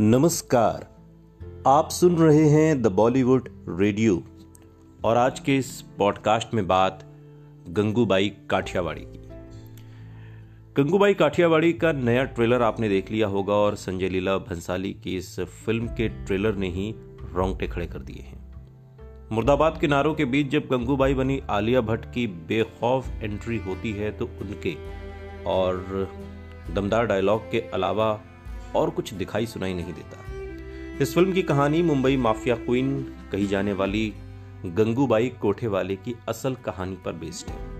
नमस्कार। आप सुन रहे हैं द बॉलीवुड रेडियो और आज के इस पॉडकास्ट में बात गंगूबाई काठियावाड़ी की। गंगूबाई काठियावाड़ी का नया ट्रेलर आपने देख लिया होगा और संजय लीला भंसाली की इस फ़िल्म के ट्रेलर ने ही रोंगटे खड़े कर दिए हैं। मुर्दाबाद के नारों के बीच जब गंगूबाई बनी, आलिया भट्ट की बेखौफ एंट्री होती है तो उनके और दमदार डायलॉग के अलावा और कुछ दिखाई सुनाई नहीं देता। इस फ़िल्म की कहानी मुंबई माफिया क्वीन कही जाने वाली गंगूबाई कोठेवाले की असल कहानी पर बेस्ड है।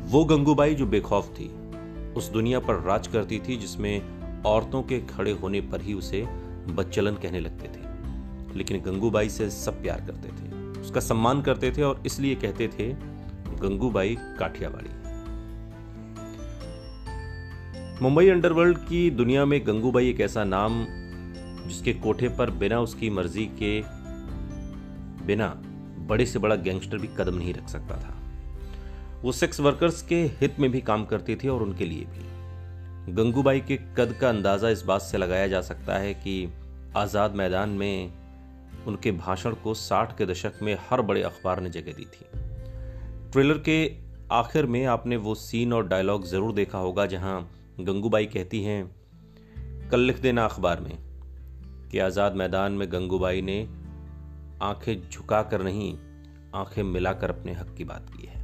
वो गंगूबाई जो बेखौफ थी, उस दुनिया पर राज करती थी जिसमें औरतों के खड़े होने पर ही उसे बच्चलन कहने लगते थे। लेकिन गंगूबाई से सब प्यार करते थे। उसका सम्मान करते थे और इसलिए कहते थे, गंगूबाई काठियावाड़ी। मुंबई अंडरवर्ल्ड की दुनिया में गंगूबाई एक ऐसा नाम जिसके कोठे पर बिना उसकी मर्ज़ी के, बिना बड़े से बड़ा गैंगस्टर भी कदम नहीं रख सकता था। वो सेक्स वर्कर्स के हित में भी काम करती थी और उनके लिए भी। गंगूबाई के कद का अंदाज़ा इस बात से लगाया जा सकता है कि आज़ाद मैदान में उनके भाषण को साठ के दशक में हर बड़े अखबार ने जगह दी थी। ट्रेलर के आखिर में आपने वो सीन और डायलॉग ज़रूर देखा होगा जहाँ गंगूबाई कहती हैं, कल लिख देना अखबार में कि आज़ाद मैदान में गंगूबाई ने आँखें झुकाकर नहीं, आँखें मिलाकर अपने हक की बात की है।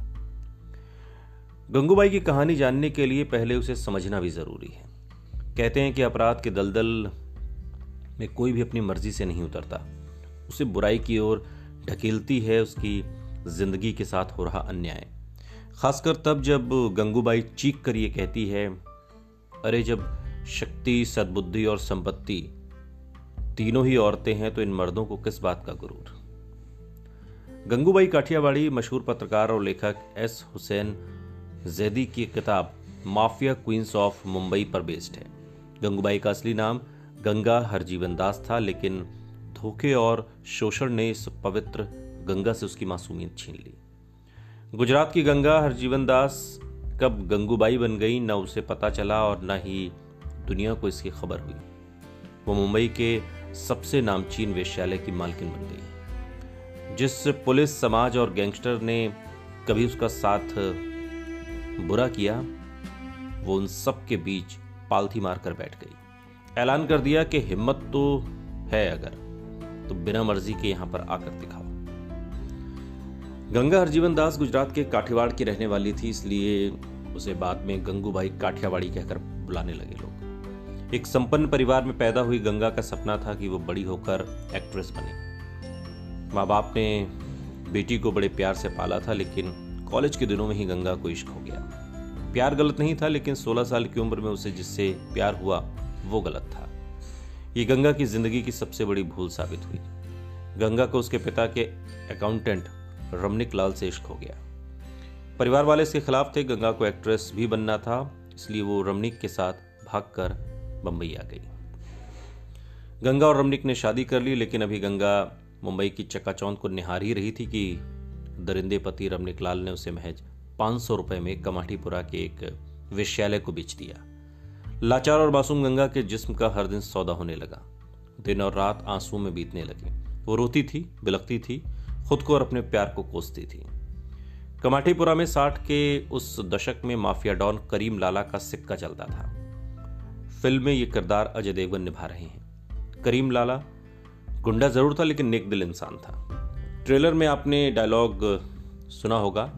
गंगूबाई की कहानी जानने के लिए पहले उसे समझना भी ज़रूरी है। कहते हैं कि अपराध के दलदल में कोई भी अपनी मर्ज़ी से नहीं उतरता। उसे बुराई की ओर ढकेलती है, उसकी ज़िंदगी के साथ हो रहा अन्याय। खासकर तब जब गंगूबाई चीख कर ये कहती है अरे जब शक्ति, सद्बुद्धि और संपत्ति तीनों ही औरतें हैं तो इन मर्दों को किस बात का गुरूर? गंगूबाई काठियावाड़ी मशहूर पत्रकार और लेखक एस. हुसैन जैदी की किताब, माफिया क्वींस ऑफ़ मुंबई पर बेस्ड है। गंगूबाई का असली नाम गंगा हरजीवन दास था, लेकिन धोखे और शोषण ने इस पवित्र गंगा से उसकी मासूमियत छीन ली। गुजरात की गंगा हरजीवन दास कब गंगूबाई बन गई, न उसे पता चला और न ही दुनिया को इसकी खबर हुई। वो मुंबई के सबसे नामचीन वेश्यालय की मालकिन बन गई, जिस पुलिस, समाज और गैंगस्टर ने कभी उसका साथ बुरा किया, वो उन सब के बीच पालथी मारकर बैठ गई। ऐलान कर दिया कि हिम्मत तो है अगर तो बिना मर्ज़ी के यहाँ पर आकर दिखाओ। गंगा हरजीवन दास गुजरात के काठीवाड़ की रहने वाली थी, इसलिए उसे बाद में गंगूबाई काठियावाड़ी कहकर बुलाने लगे लोग। एक संपन्न परिवार में पैदा हुई गंगा का सपना था कि वो बड़ी होकर एक्ट्रेस बने। माँ बाप ने बेटी को बड़े प्यार से पाला था, लेकिन कॉलेज के दिनों में ही गंगा को इश्क हो गया। प्यार गलत नहीं था, लेकिन 16 साल की उम्र में उसे जिससे प्यार हुआ, वो गलत था। ये गंगा की ज़िंदगी की सबसे बड़ी भूल साबित हुई। गंगा को उसके पिता के अकाउंटेंट रमनिक लाल से इश्क हो गया। परिवार वाले इसके खिलाफ थे, गंगा को एक्ट्रेस भी बनना था, इसलिए वो रमनिक के साथ भागकर बम्बई आ गई। गंगा और रमनिक ने शादी कर ली, लेकिन अभी गंगा मुंबई की चकाचौंध को निहार ही रही थी कि दरिंदे पति रमनिक लाल ने उसे महज पाँच सौ रुपए में कमाठीपुरा के एक विश्यालय को बेच दिया। लाचार और मासूम गंगा के जिस्म का हर दिन सौदा होने लगा। दिन और रात आँसू में बीतने लगे। वो रोती थी, बिलखती थी, खुद को और अपने प्यार को कोसती थी। कमाटीपुरा में साठ के उस दशक में माफिया डॉन करीम लाला का सिक्का चलता था। फ़िल्म में ये किरदार अजय देवगन निभा रहे हैं। करीम लाला गुंडा ज़रूर था, लेकिन नेक दिल इंसान था। ट्रेलर में आपने डायलॉग सुना होगा,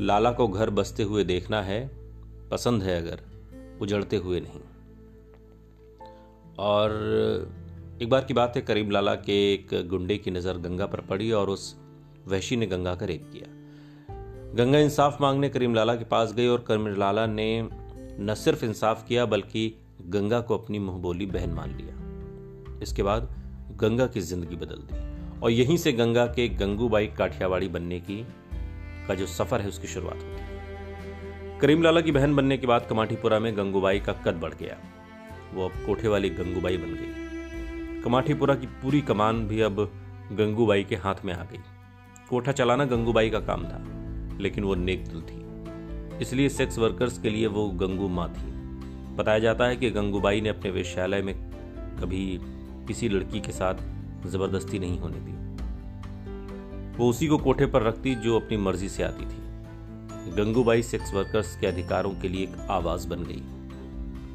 लाला को घर बसते हुए देखना है, पसंद है अगर, उजड़ते हुए नहीं। और एक बार की बात है, करीम लाला के एक गुंडे की नज़र गंगा पर पड़ी और उस वहशी ने गंगा का रेप किया। गंगा इंसाफ मांगने करीम लाला के पास गई और करीम लाला ने न सिर्फ़ इंसाफ किया, बल्कि गंगा को अपनी मुंहबोली बहन मान लिया। इसके बाद गंगा की ज़िंदगी बदल दी और यहीं से गंगा के गंगूबाई काठियावाड़ी बनने की, का जो सफ़र है, उसकी शुरुआत होती है। करीम लाला की बहन बनने के बाद कमाठीपुरा में गंगूबाई का कद बढ़ गया। वो अब कोठे वाली गंगूबाई बन गई। कमाठीपुरा की पूरी कमान भी अब गंगूबाई के हाथ में आ गई। कोठा चलाना गंगूबाई का काम था। लेकिन वो नेक दिल थी। इसलिए सेक्स वर्कर्स के लिए वो गंगू माँ थी। बताया जाता है कि गंगूबाई ने अपने वेश्यालय में कभी किसी लड़की के साथ ज़बरदस्ती नहीं होने दी। वो उसी को कोठे पर रखती जो अपनी मर्ज़ी से आती थी। गंगूबाई सेक्स वर्कर्स के अधिकारों के लिए एक आवाज़ बन गई।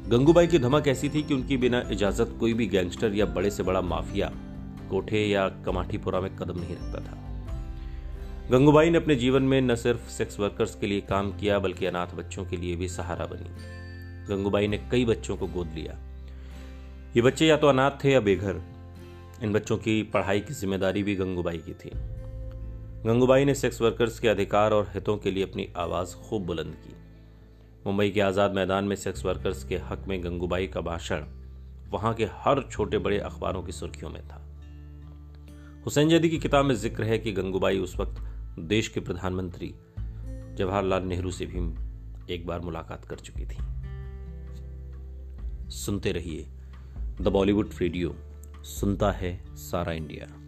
गंगूबाई की धमक ऐसी थी कि उनकी बिना इजाज़त कोई भी गैंगस्टर या बड़े से बड़ा माफिया कोठे या कमाठीपुरा में कदम नहीं रखता था। गंगूबाई ने अपने जीवन में न सिर्फ़ सेक्स वर्कर्स के लिए काम किया, बल्कि अनाथ बच्चों के लिए भी सहारा बनी। गंगूबाई ने कई बच्चों को गोद लिया। ये बच्चे या तो अनाथ थे या बेघर। इन बच्चों की पढ़ाई की ज़िम्मेदारी भी गंगूबाई की थी। गंगूबाई ने सेक्स वर्कर्स के अधिकार और हितों के लिए अपनी आवाज़ खूब बुलंद की। मुंबई के आज़ाद मैदान में सेक्स वर्कर्स के हक में गंगूबाई का भाषण वहाँ के हर छोटे बड़े अखबारों की सुर्खियों में था। हुसैन जदी की किताब में ज़िक्र है कि गंगूबाई उस वक्त देश के प्रधानमंत्री जवाहरलाल नेहरू से भी एक बार मुलाकात कर चुकी थी। सुनते रहिए द बॉलीवुड रेडियो, सुनता है सारा इंडिया।